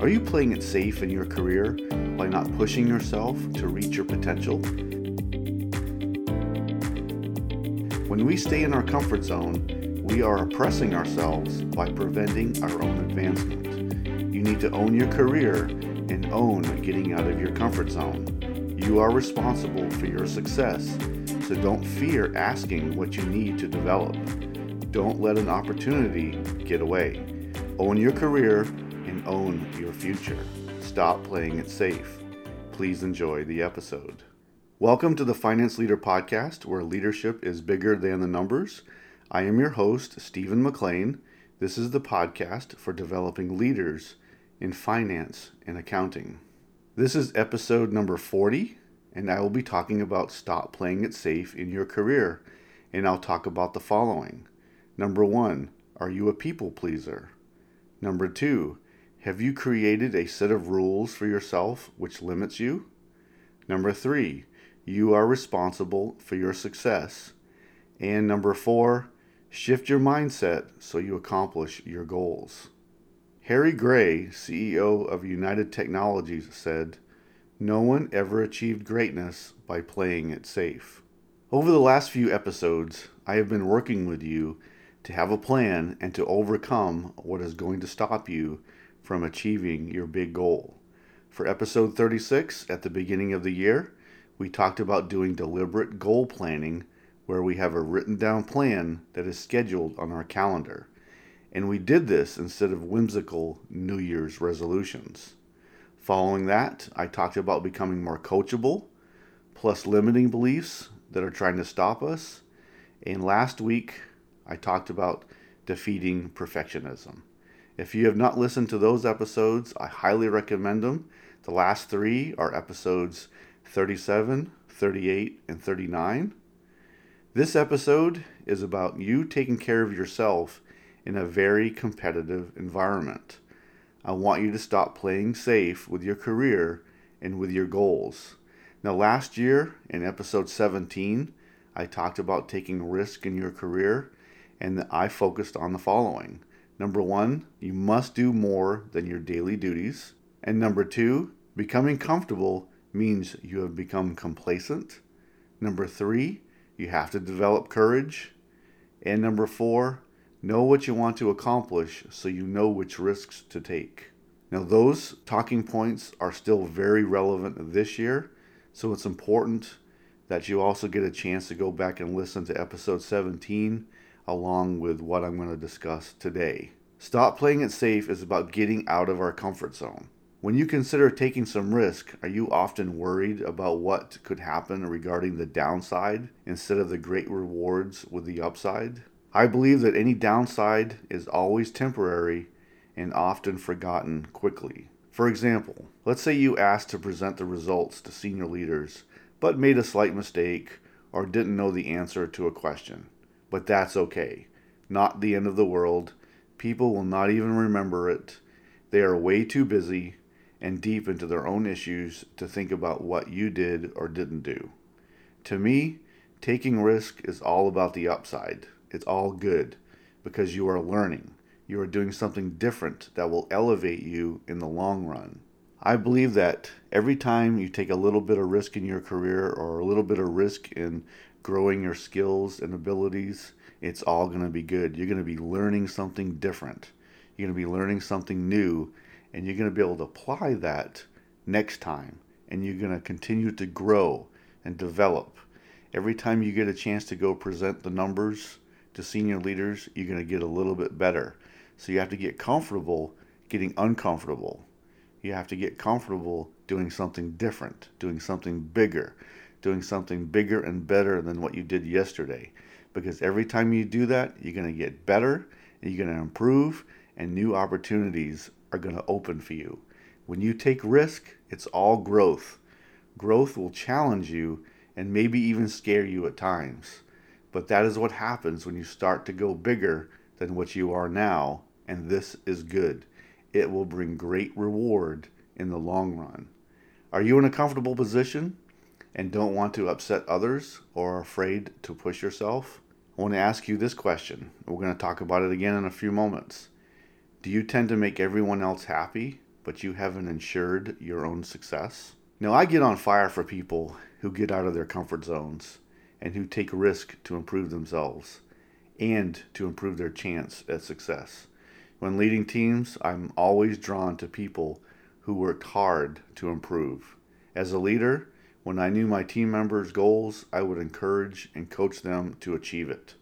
Are you playing it safe in your career by not pushing yourself to reach your potential? When we stay in our comfort zone, we are oppressing ourselves by preventing our own advancement. You need to own your career and own getting out of your comfort zone. You are responsible for your success, so don't fear asking what you need to develop. Don't let an opportunity get away. Own your career own your future. Stop playing it safe. Please enjoy the episode. Welcome to the Finance Leader Podcast, where leadership is bigger than the numbers. I am your host, Stephen McLain. This is the podcast for developing leaders in finance and accounting. This is episode number 40, and I will be talking about stop playing it safe in your career. And I'll talk about the following. Number one, are you a people pleaser? Number two, have you created a set of rules for yourself which limits you? Number three, you are responsible for your success. And number four, shift your mindset so you accomplish your goals. Harry Gray, CEO of United Technologies, said, No one ever achieved greatness by playing it safe. Over the last few episodes, I have been working with you to have a plan and to overcome what is going to stop you from achieving your big goal. For episode 36, at the beginning of the year, we talked about doing deliberate goal planning where we have a written down plan that is scheduled on our calendar. And we did this instead of whimsical New Year's resolutions. Following that, I talked about becoming more coachable, plus limiting beliefs that are trying to stop us. And last week, I talked about defeating perfectionism. If you have not listened to those episodes, I highly recommend them. The last three are episodes 37, 38, and 39. This episode is about you taking care of yourself in a very competitive environment. I want you to stop playing safe with your career and with your goals. Now, last year in episode 17, I talked about taking risk in your career, and I focused on the following. Number one, you must do more than your daily duties. And number two, becoming comfortable means you have become complacent. Number three, you have to develop courage. And number four, Know what you want to accomplish so you know which risks to take. Now, those talking points are still very relevant this year, so it's important that you also get a chance to go back and listen to episode 17 along with what I'm going to discuss today. Stop playing it safe is about getting out of our comfort zone. When you consider taking some risk, are you often worried about what could happen regarding the downside instead of the great rewards with the upside? I believe that any downside is always temporary and often forgotten quickly. For example, let's say you asked to present the results to senior leaders, but made a slight mistake or didn't know the answer to a question. But that's okay. Not the end of the world. People will not even remember it. They are way too busy and deep into their own issues to think about what you did or didn't do. To me, taking risk is all about the upside it's all good because you are learning. You are doing something different that will elevate you in the long run. I believe that every time you take a little bit of risk in your career or a little bit of risk in growing your skills and abilities, it's all going to be good. You're going to be learning something different. You're going to be learning something new, and you're going to be able to apply that next time. And you're going to continue to grow and develop. Every time you get a chance to go present the numbers to senior leaders, you're going to get a little bit better. So you have to get comfortable getting uncomfortable. You have to get comfortable doing something different, doing something bigger, doing something bigger and better than what you did yesterday. Because every time you do that, you're going to get better, you're going to improve, and new opportunities are going to open for you. When you take risk, it's all growth. Growth will challenge you and maybe even scare you at times. But that is what happens when you start to go bigger than what you are now, and this is good. It will bring great reward in the long run. Are you in a comfortable position and don't want to upset others or are afraid to push yourself? I want to ask you this question. We're going to talk about it again in a few moments. Do you tend to make everyone else happy but you haven't ensured your own success? Now, I get on fire for people who get out of their comfort zones and who take risk to improve themselves and to improve their chance at success. When leading teams, I'm always drawn to people who worked hard to improve. As a leader, when I knew my team members' goals, I would encourage and coach them to achieve it.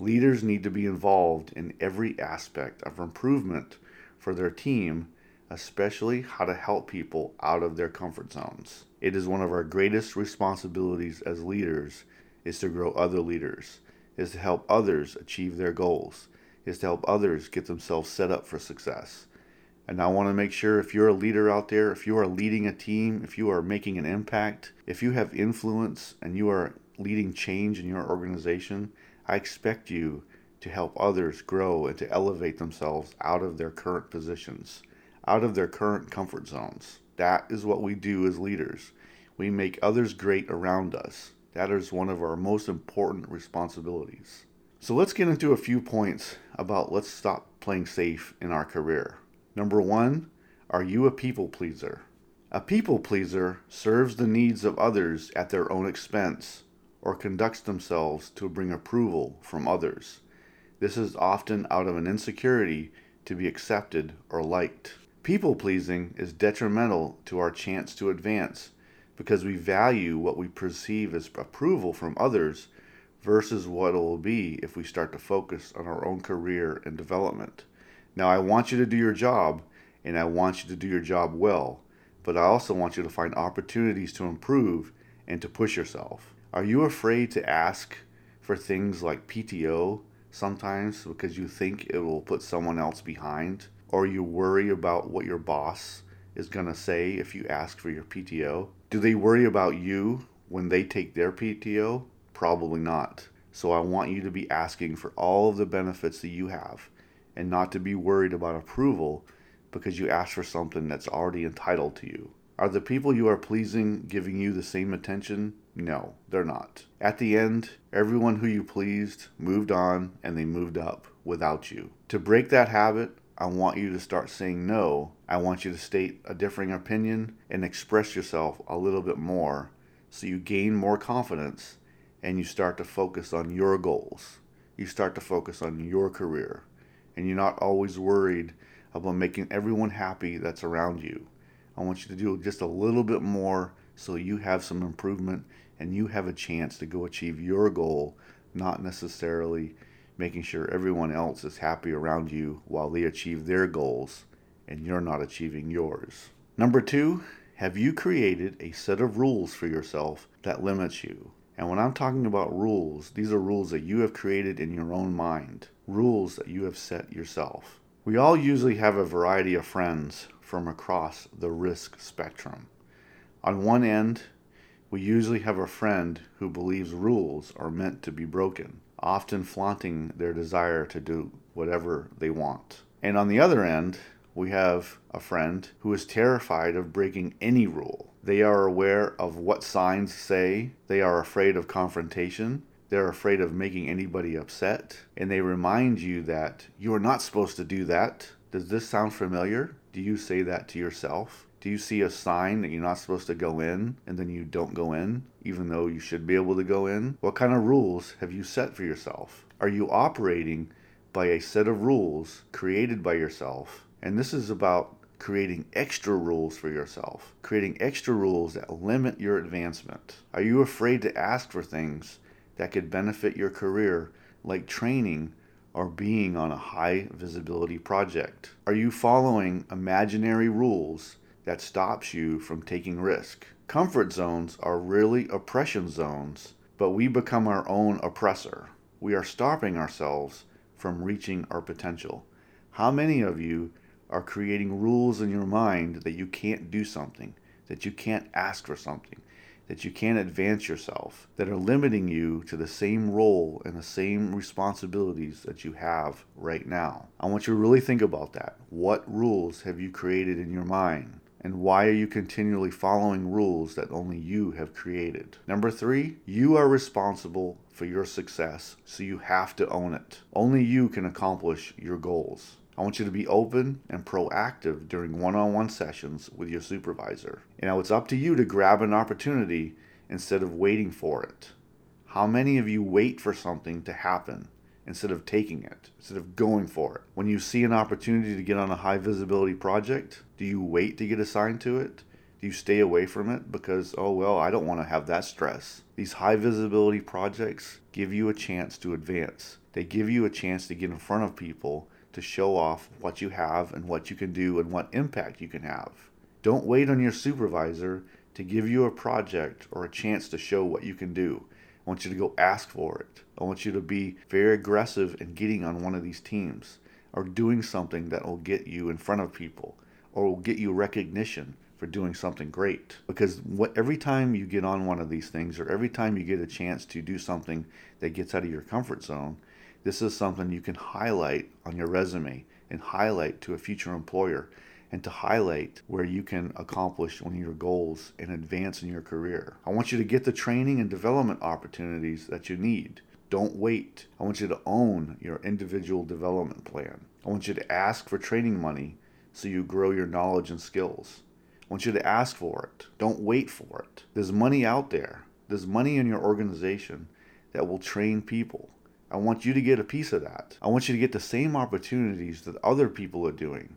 Leaders need to be involved in every aspect of improvement for their team, especially how to help people out of their comfort zones. It is one of our greatest responsibilities as leaders is to grow other leaders, is to help others achieve their goals, is to help others get themselves set up for success. And I want to make sure if you're a leader out there, if you are leading a team, if you are making an impact, if you have influence and you are leading change in your organization, I expect you to help others grow and to elevate themselves out of their current positions, out of their current comfort zones. That is what we do as leaders. We make others great around us. That is one of our most important responsibilities. So let's get into a few points about let's stop playing safe in our career. Number one, are you a people pleaser? A people pleaser serves the needs of others at their own expense or conducts themselves to bring approval from others. This is often out of an insecurity to be accepted or liked. People pleasing is detrimental to our chance to advance because we value what we perceive as approval from others versus what it will be if we start to focus on our own career and development. Now, I want you to do your job, and I want you to do your job well, but I also want you to find opportunities to improve and to push yourself. Are you afraid to ask for things like PTO sometimes because you think it will put someone else behind? Or you worry about what your boss is going to say if you ask for your PTO? Do they worry about you when they take their PTO? Probably not. So I want you to be asking for all of the benefits that you have and not to be worried about approval because you asked for something that's already entitled to you. Are the people you are pleasing giving you the same attention? No, they're not. At the end, everyone who you pleased moved on and they moved up without you. To break that habit, I want you to start saying no. I want you to state a differing opinion and express yourself a little bit more so you gain more confidence and you start to focus on your goals. You start to focus on your career and you're not always worried about making everyone happy that's around you. I want you to do just a little bit more so you have some improvement and you have a chance to go achieve your goal, not necessarily making sure everyone else is happy around you while they achieve their goals and you're not achieving yours. Number two, have you created a set of rules for yourself that limits you? And when I'm talking about rules, these are rules that you have created in your own mind, rules that you have set yourself. We all usually have a variety of friends from across the risk spectrum. On one end, we usually have a friend who believes rules are meant to be broken, often flaunting their desire to do whatever they want. And on the other end, we have a friend who is terrified of breaking any rule. They are aware of what signs say, they are afraid of confrontation, they're afraid of making anybody upset, and they remind you that you are not supposed to do that. Does this sound familiar? Do you say that to yourself? Do you see a sign that you're not supposed to go in and then you don't go in, even though you should be able to go in? What kind of rules have you set for yourself? Are you operating by a set of rules created by yourself and this is about creating extra rules for yourself, creating extra rules that limit your advancement. Are you afraid to ask for things that could benefit your career, like training or being on a high visibility project? Are you following imaginary rules that stops you from taking risk? Comfort zones are really oppression zones, but we become our own oppressor. We are stopping ourselves from reaching our potential. How many of you are creating rules in your mind that you can't do something, that you can't ask for something, that you can't advance yourself, that are limiting you to the same role and the same responsibilities that you have right now. I want you to really think about that. What rules have you created in your mind? And why are you continually following rules that only you have created? Number three, you are responsible for your success, so you have to own it. Only you can accomplish your goals. I want you to be open and proactive during one on one sessions with your supervisor. Know, it's up to you to grab an opportunity instead of waiting for it. How many of you wait for something to happen instead of taking it, instead of going for it? When you see an opportunity to get on a high visibility project, do you wait to get assigned to it? Do you stay away from it because, oh, well, I don't want to have that stress? These high visibility projects give you a chance to advance. They give you a chance to get in front of people to show off what you have and what you can do and what impact you can have. Don't wait on your supervisor to give you a project or a chance to show what you can do. I want you to go ask for it. I want you to be very aggressive in getting on one of these teams or doing something that will get you in front of people or will get you recognition for doing something great. Because what, every time you get on one of these things or every time you get a chance to do something that gets out of your comfort zone, this is something you can highlight on your resume and highlight to a future employer and to highlight where you can accomplish one of your goals and advance in your career. I want you to get the training and development opportunities that you need. Don't wait. I want you to own your individual development plan. I want you to ask for training money so you grow your knowledge and skills. I want you to ask for it. Don't wait for it. There's money out there. There's money in your organization that will train people. I want you to get a piece of that. I want you to get the same opportunities that other people are doing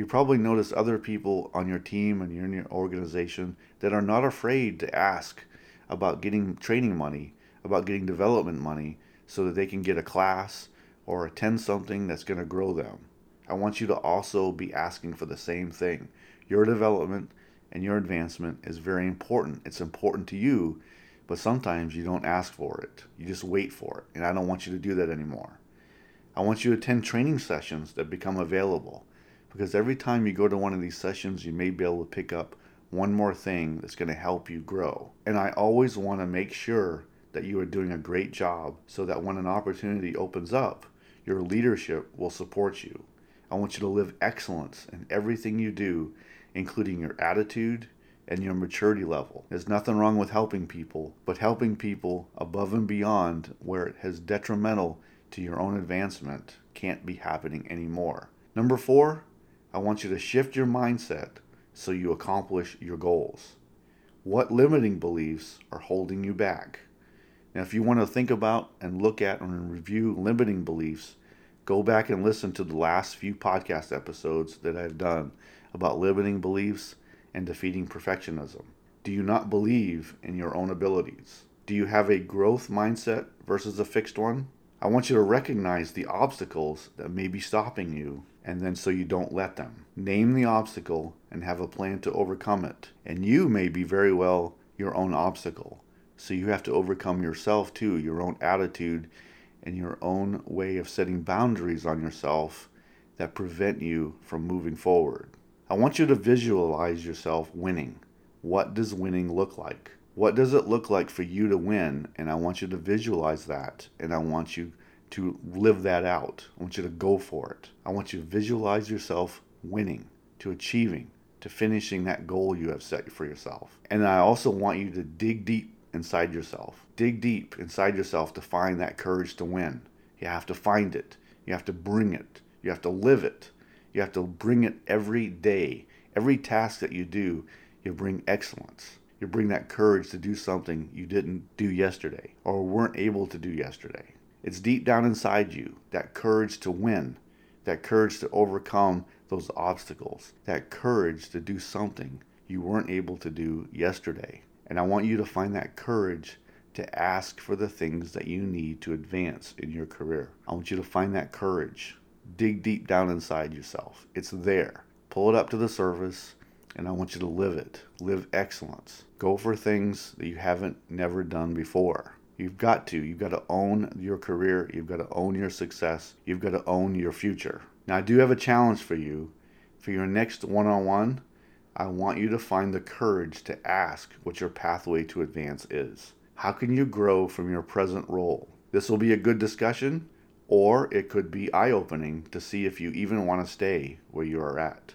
you probably notice other people on your team and in your organization that are not afraid to ask about getting training money, about getting development money, so that they can get a class or attend something that's going to grow them. I want you to also be asking for the same thing. Your development and your advancement is very important. It's important to you, but sometimes you don't ask for it. You just wait for it. And I don't want you to do that anymore. I want you to attend training sessions that become available because every time you go to one of these sessions, you may be able to pick up one more thing that's going to help you grow. And I always want to make sure that you are doing a great job so that when an opportunity opens up, your leadership will support you. I want you to live excellence in everything you do, including your attitude and your maturity level. There's nothing wrong with helping people, but helping people above and beyond where it has detrimental to your own advancement can't be happening anymore. Number four, I want you to shift your mindset so you accomplish your goals. What limiting beliefs are holding you back? Now, if you want to think about and look at and review limiting beliefs, go back and listen to the last few podcast episodes that I've done about limiting beliefs and defeating perfectionism. Do you not believe in your own abilities? Do you have a growth mindset versus a fixed one? I want you to recognize the obstacles that may be stopping you and then so you don't let them. Name the obstacle and have a plan to overcome it. And you may be very well your own obstacle. So you have to overcome yourself too, your own attitude and your own way of setting boundaries on yourself that prevent you from moving forward. I want you to visualize yourself winning. What does winning look like? What does it look like for you to win? And I want you to visualize that. And I want you to live that out. I want you to go for it. I want you to visualize yourself winning, to achieving, to finishing that goal you have set for yourself. And I also want you to dig deep inside yourself. Dig deep inside yourself to find that courage to win. You have to find it. You have to bring it. You have to live it. You have to bring it every day. Every task that you do, you bring excellence. You bring that courage to do something you didn't do yesterday or weren't able to do yesterday. It's deep down inside you that courage to win, that courage to overcome those obstacles, that courage to do something you weren't able to do yesterday. And I want you to find that courage to ask for the things that you need to advance in your career. I want you to find that courage. Dig deep down inside yourself. It's there. Pull it up to the surface, and I want you to live it. Live excellence. Go for things that you haven't never done before. You've got to. You've got to own your career. You've got to own your success. You've got to own your future. Now, I do have a challenge for you. For your next one on one, I want you to find the courage to ask what your pathway to advance is. How can you grow from your present role? This will be a good discussion, or it could be eye opening to see if you even want to stay where you are at.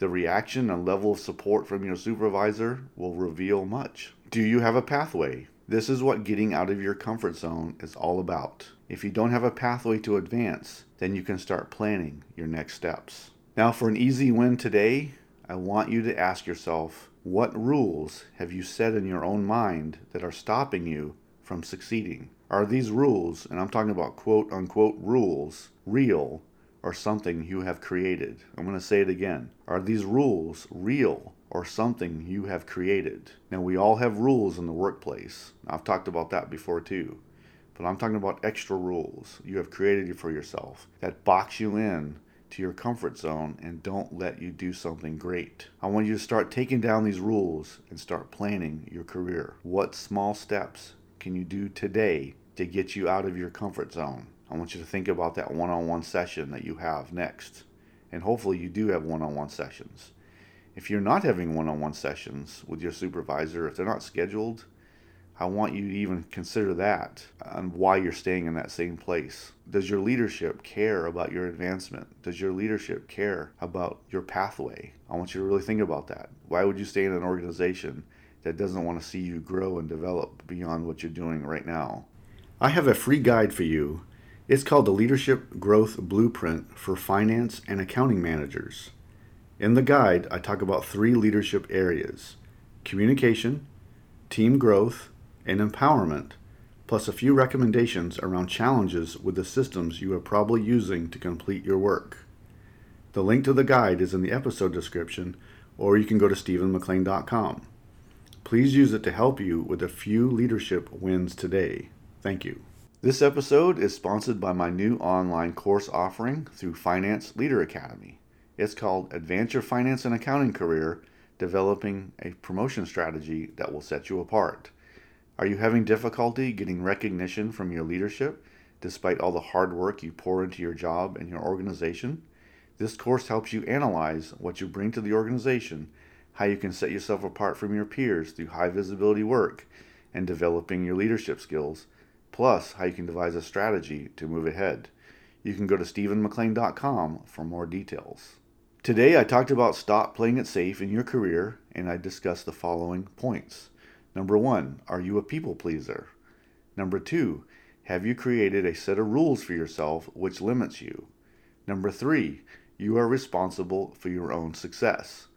The reaction and level of support from your supervisor will reveal much. Do you have a pathway? This is what getting out of your comfort zone is all about. If you don't have a pathway to advance, then you can start planning your next steps. Now, for an easy win today, I want you to ask yourself what rules have you set in your own mind that are stopping you from succeeding? Are these rules, and I'm talking about quote unquote rules, real or something you have created? I'm going to say it again. Are these rules real or something you have created? Now, we all have rules in the workplace. I've talked about that before too. But I'm talking about extra rules you have created for yourself that box you in to your comfort zone and don't let you do something great. I want you to start taking down these rules and start planning your career. What small steps can you do today to get you out of your comfort zone. I want you to think about that one on one session that you have next. And hopefully, you do have one on one sessions. If you're not having one on one sessions with your supervisor, if they're not scheduled, I want you to even consider that and why you're staying in that same place. Does your leadership care about your advancement? Does your leadership care about your pathway? I want you to really think about that. Why would you stay in an organization that doesn't want to see you grow and develop beyond what you're doing right now? I have a free guide for you. It's called the Leadership Growth Blueprint for Finance and Accounting Managers. In the guide, I talk about three leadership areas communication, team growth, and empowerment, plus a few recommendations around challenges with the systems you are probably using to complete your work. The link to the guide is in the episode description, or you can go to stephenmclain.com. Please use it to help you with a few leadership wins today. Thank you. This episode is sponsored by my new online course offering through Finance Leader Academy. It's called Advance Your Finance and Accounting Career Developing a Promotion Strategy That Will Set You Apart. Are you having difficulty getting recognition from your leadership despite all the hard work you pour into your job and your organization? This course helps you analyze what you bring to the organization, how you can set yourself apart from your peers through high visibility work, and developing your leadership skills plus how you can devise a strategy to move ahead. You can go to stephenmclain.com for more details. Today I talked about stop playing it safe in your career and I discussed the following points. Number one, are you a people pleaser? Number two, have you created a set of rules for yourself which limits you? Number three, you are responsible for your own success.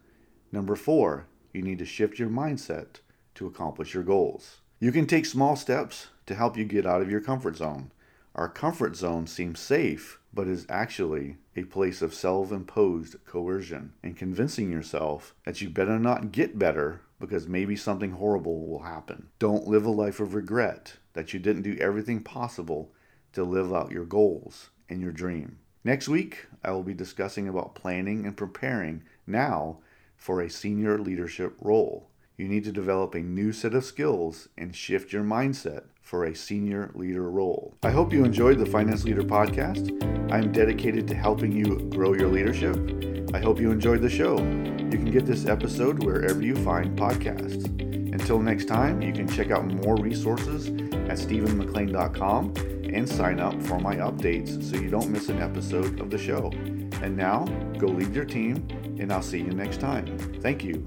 Number four, you need to shift your mindset to accomplish your goals. You can take small steps to help you get out of your comfort zone. Our comfort zone seems safe, but is actually a place of self imposed coercion and convincing yourself that you better not get better because maybe something horrible will happen. Don't live a life of regret that you didn't do everything possible to live out your goals and your dream. Next week, I will be discussing about planning and preparing now for a senior leadership role. You need to develop a new set of skills and shift your mindset for a senior leader role. I hope you enjoyed the Finance Leader podcast. I am dedicated to helping you grow your leadership. I hope you enjoyed the show. You can get this episode wherever you find podcasts. Until next time, you can check out more resources at stephenmclain.com and sign up for my updates so you don't miss an episode of the show. And now, go lead your team, and I'll see you next time. Thank you.